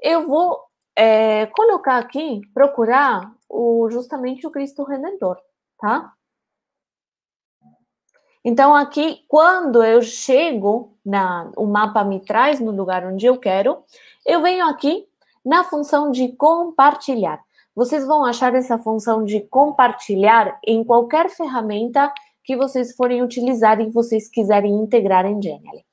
eu vou é, colocar aqui, procurar o, justamente o Cristo Redentor, tá? Então, aqui, quando eu chego, na, o mapa me traz no lugar onde eu quero, eu venho aqui na função de compartilhar. Vocês vão achar essa função de compartilhar em qualquer ferramenta que vocês forem utilizar e vocês quiserem integrar em Genially.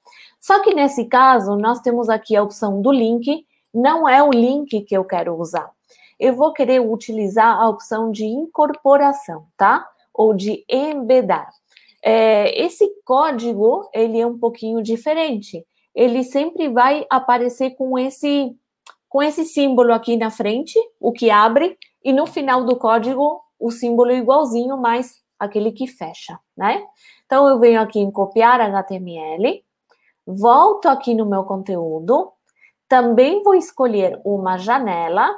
Só que nesse caso, nós temos aqui a opção do link, não é o link que eu quero usar. eu vou querer utilizar a opção de incorporação, tá? Ou de embedar. É, esse código, ele é um pouquinho diferente. Ele sempre vai aparecer com esse, com esse símbolo aqui na frente, o que abre, e no final do código, o símbolo igualzinho, mas aquele que fecha, né? Então, eu venho aqui em copiar HTML, volto aqui no meu conteúdo, também vou escolher uma janela.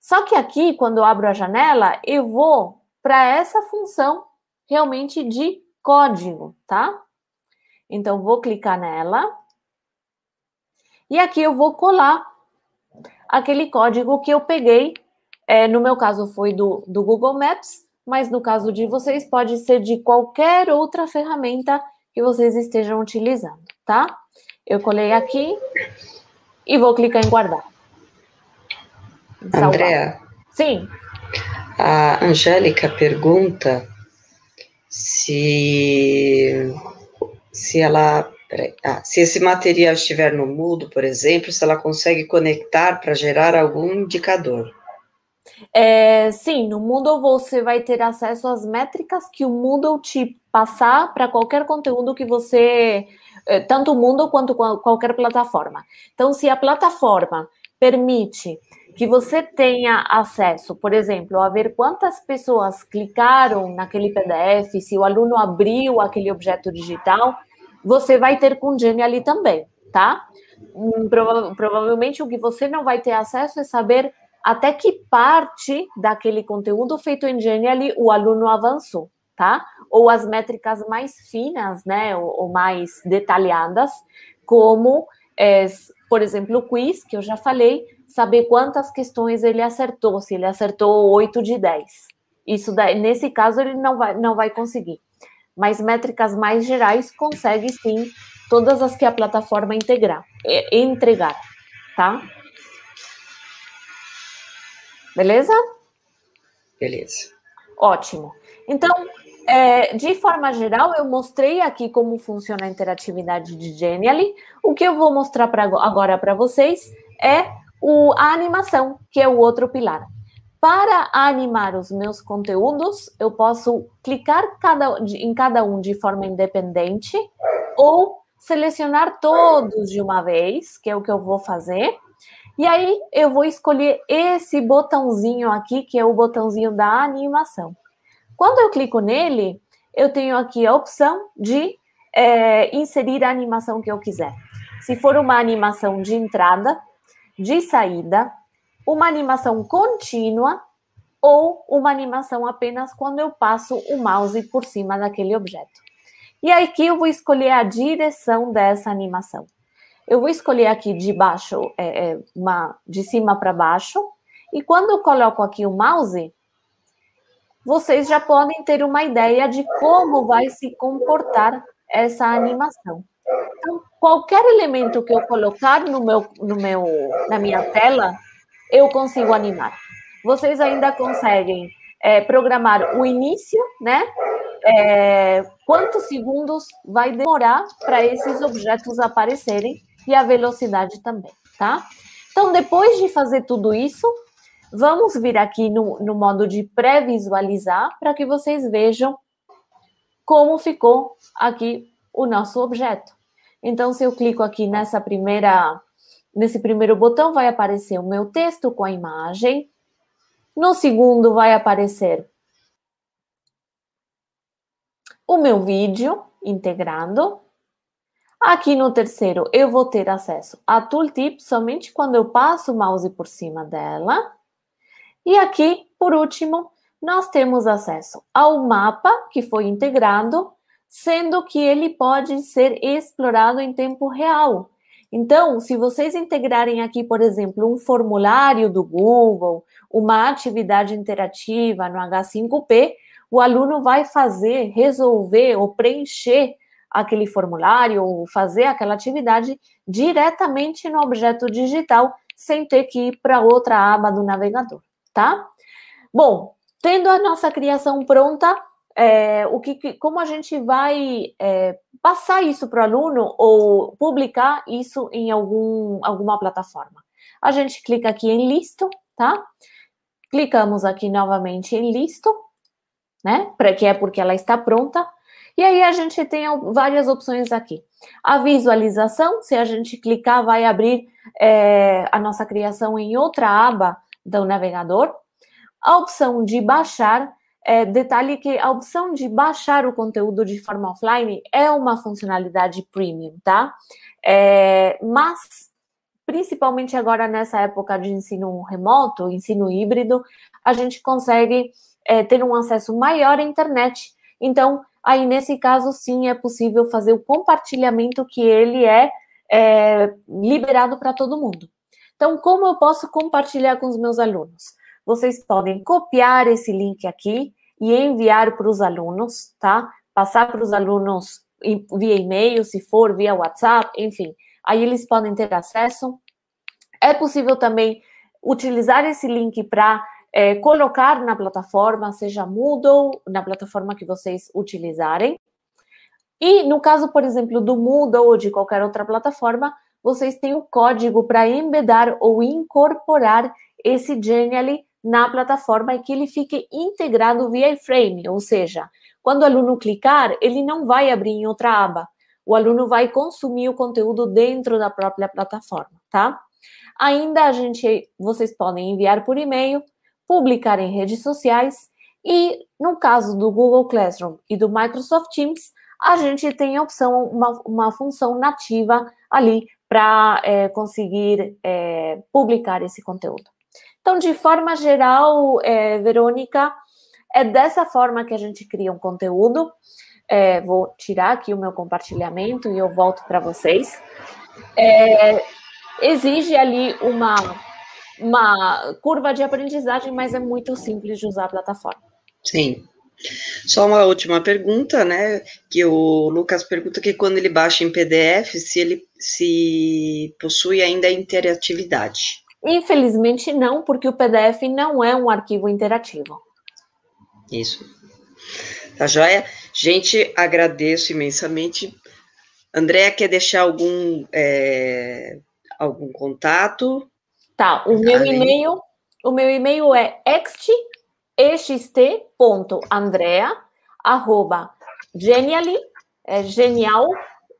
Só que aqui, quando eu abro a janela, eu vou para essa função realmente de código, tá? Então, vou clicar nela. E aqui eu vou colar aquele código que eu peguei. É, no meu caso, foi do, do Google Maps, mas no caso de vocês, pode ser de qualquer outra ferramenta que vocês estejam utilizando, tá? Eu colei aqui e vou clicar em guardar. Andréa. Sim. A Angélica pergunta se, se ela. Ah, se esse material estiver no Moodle, por exemplo, se ela consegue conectar para gerar algum indicador. É, sim, no Moodle você vai ter acesso às métricas que o Moodle te passar para qualquer conteúdo que você, é, tanto o Moodle quanto qualquer plataforma. Então, se a plataforma permite que você tenha acesso, por exemplo, a ver quantas pessoas clicaram naquele PDF, se o aluno abriu aquele objeto digital, você vai ter com Genially também, tá? Hum, prova provavelmente o que você não vai ter acesso é saber até que parte daquele conteúdo feito em Genially o aluno avançou, tá? Ou as métricas mais finas, né, ou, ou mais detalhadas, como, é, por exemplo, o quiz, que eu já falei, saber quantas questões ele acertou, se ele acertou 8 de 10. Isso daí, nesse caso ele não vai, não vai conseguir. Mas métricas mais gerais consegue sim todas as que a plataforma integrar, entregar, tá? Beleza? Beleza. Ótimo. Então, é, de forma geral, eu mostrei aqui como funciona a interatividade de Genially. O que eu vou mostrar pra, agora para vocês é o, a animação, que é o outro pilar. Para animar os meus conteúdos, eu posso clicar cada, em cada um de forma independente ou selecionar todos de uma vez, que é o que eu vou fazer. E aí eu vou escolher esse botãozinho aqui, que é o botãozinho da animação. Quando eu clico nele, eu tenho aqui a opção de é, inserir a animação que eu quiser. Se for uma animação de entrada, de saída, uma animação contínua ou uma animação apenas quando eu passo o mouse por cima daquele objeto. E aqui eu vou escolher a direção dessa animação. Eu vou escolher aqui de baixo, é, é, uma, de cima para baixo, e quando eu coloco aqui o mouse, vocês já podem ter uma ideia de como vai se comportar essa animação. Então, qualquer elemento que eu colocar no meu, no meu, na minha tela, eu consigo animar. Vocês ainda conseguem é, programar o início, né? É, quantos segundos vai demorar para esses objetos aparecerem e a velocidade também, tá? Então, depois de fazer tudo isso, vamos vir aqui no, no modo de pré-visualizar para que vocês vejam como ficou aqui o nosso objeto. Então, se eu clico aqui nessa primeira, nesse primeiro botão, vai aparecer o meu texto com a imagem. No segundo, vai aparecer o meu vídeo integrado. Aqui no terceiro, eu vou ter acesso à tooltip somente quando eu passo o mouse por cima dela. E aqui, por último, nós temos acesso ao mapa que foi integrado sendo que ele pode ser explorado em tempo real. Então, se vocês integrarem aqui, por exemplo, um formulário do Google, uma atividade interativa no H5P, o aluno vai fazer, resolver ou preencher aquele formulário ou fazer aquela atividade diretamente no objeto digital, sem ter que ir para outra aba do navegador, tá? Bom, tendo a nossa criação pronta, é, o que, como a gente vai é, passar isso para o aluno ou publicar isso em algum, alguma plataforma. a gente clica aqui em listo, tá? Clicamos aqui novamente em listo, né? Para que é porque ela está pronta. E aí a gente tem várias opções aqui. A visualização, se a gente clicar, vai abrir é, a nossa criação em outra aba do navegador. A opção de baixar, é, detalhe que a opção de baixar o conteúdo de forma offline é uma funcionalidade premium, tá? É, mas, principalmente agora nessa época de ensino remoto, ensino híbrido, a gente consegue é, ter um acesso maior à internet. Então, aí nesse caso, sim, é possível fazer o compartilhamento que ele é, é liberado para todo mundo. Então, como eu posso compartilhar com os meus alunos? Vocês podem copiar esse link aqui e enviar para os alunos, tá? Passar para os alunos via e-mail, se for via WhatsApp, enfim. Aí eles podem ter acesso. É possível também utilizar esse link para é, colocar na plataforma, seja Moodle, na plataforma que vocês utilizarem. E no caso, por exemplo, do Moodle ou de qualquer outra plataforma, vocês têm o código para embedar ou incorporar esse Genially na plataforma e que ele fique integrado via iframe, ou seja, quando o aluno clicar, ele não vai abrir em outra aba. O aluno vai consumir o conteúdo dentro da própria plataforma, tá? Ainda a gente, vocês podem enviar por e-mail, publicar em redes sociais e no caso do Google Classroom e do Microsoft Teams, a gente tem a opção, uma, uma função nativa ali para é, conseguir é, publicar esse conteúdo. Então, de forma geral, é, Verônica, é dessa forma que a gente cria um conteúdo. É, vou tirar aqui o meu compartilhamento e eu volto para vocês. É, exige ali uma uma curva de aprendizagem, mas é muito simples de usar a plataforma. Sim. Só uma última pergunta, né? Que o Lucas pergunta que quando ele baixa em PDF, se ele se possui ainda interatividade. Infelizmente não, porque o PDF não é um arquivo interativo. Isso. Tá joia? Gente, agradeço imensamente. Andréa, quer deixar algum, é, algum contato? Tá, o meu e-mail, o meu e-mail é ext.andrea arroba genially, é genial,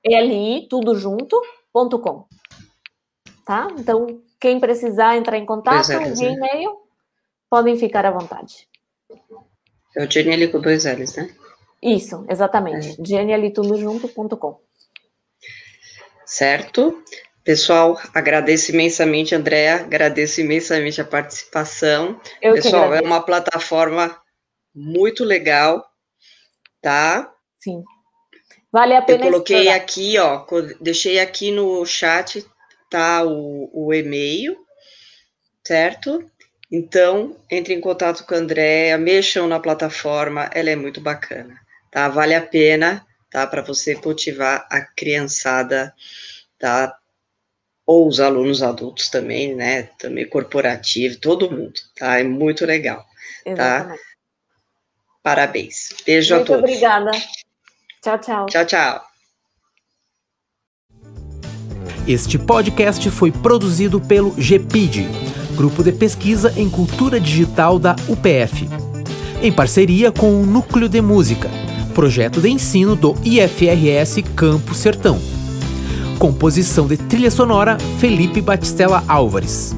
li, tudo junto, ponto com. Tá? Então, quem precisar entrar em contato, é, via e-mail, podem ficar à vontade. É o Genially com dois L's, né? Isso, exatamente. É. Genialitudojunto.com. Certo? Pessoal, agradeço imensamente, Andréa, agradeço imensamente a participação. Eu Pessoal, é uma plataforma muito legal, tá? Sim. Vale a pena Eu coloquei explorar. aqui, ó, deixei aqui no chat, tá, o, o e-mail, certo? Então, entre em contato com a Andréa, mexam na plataforma, ela é muito bacana, tá? Vale a pena, tá, para você motivar a criançada, tá? ou os alunos adultos também, né? Também corporativo, todo mundo, tá? É muito legal, tá? Exatamente. tá? Parabéns. Beijo muito a todos. Muito obrigada. Tchau, tchau. Tchau, tchau. Este podcast foi produzido pelo GPID, Grupo de Pesquisa em Cultura Digital da UPF, em parceria com o Núcleo de Música, projeto de ensino do IFRS Campo Sertão. Composição de trilha sonora Felipe Batistella Álvares.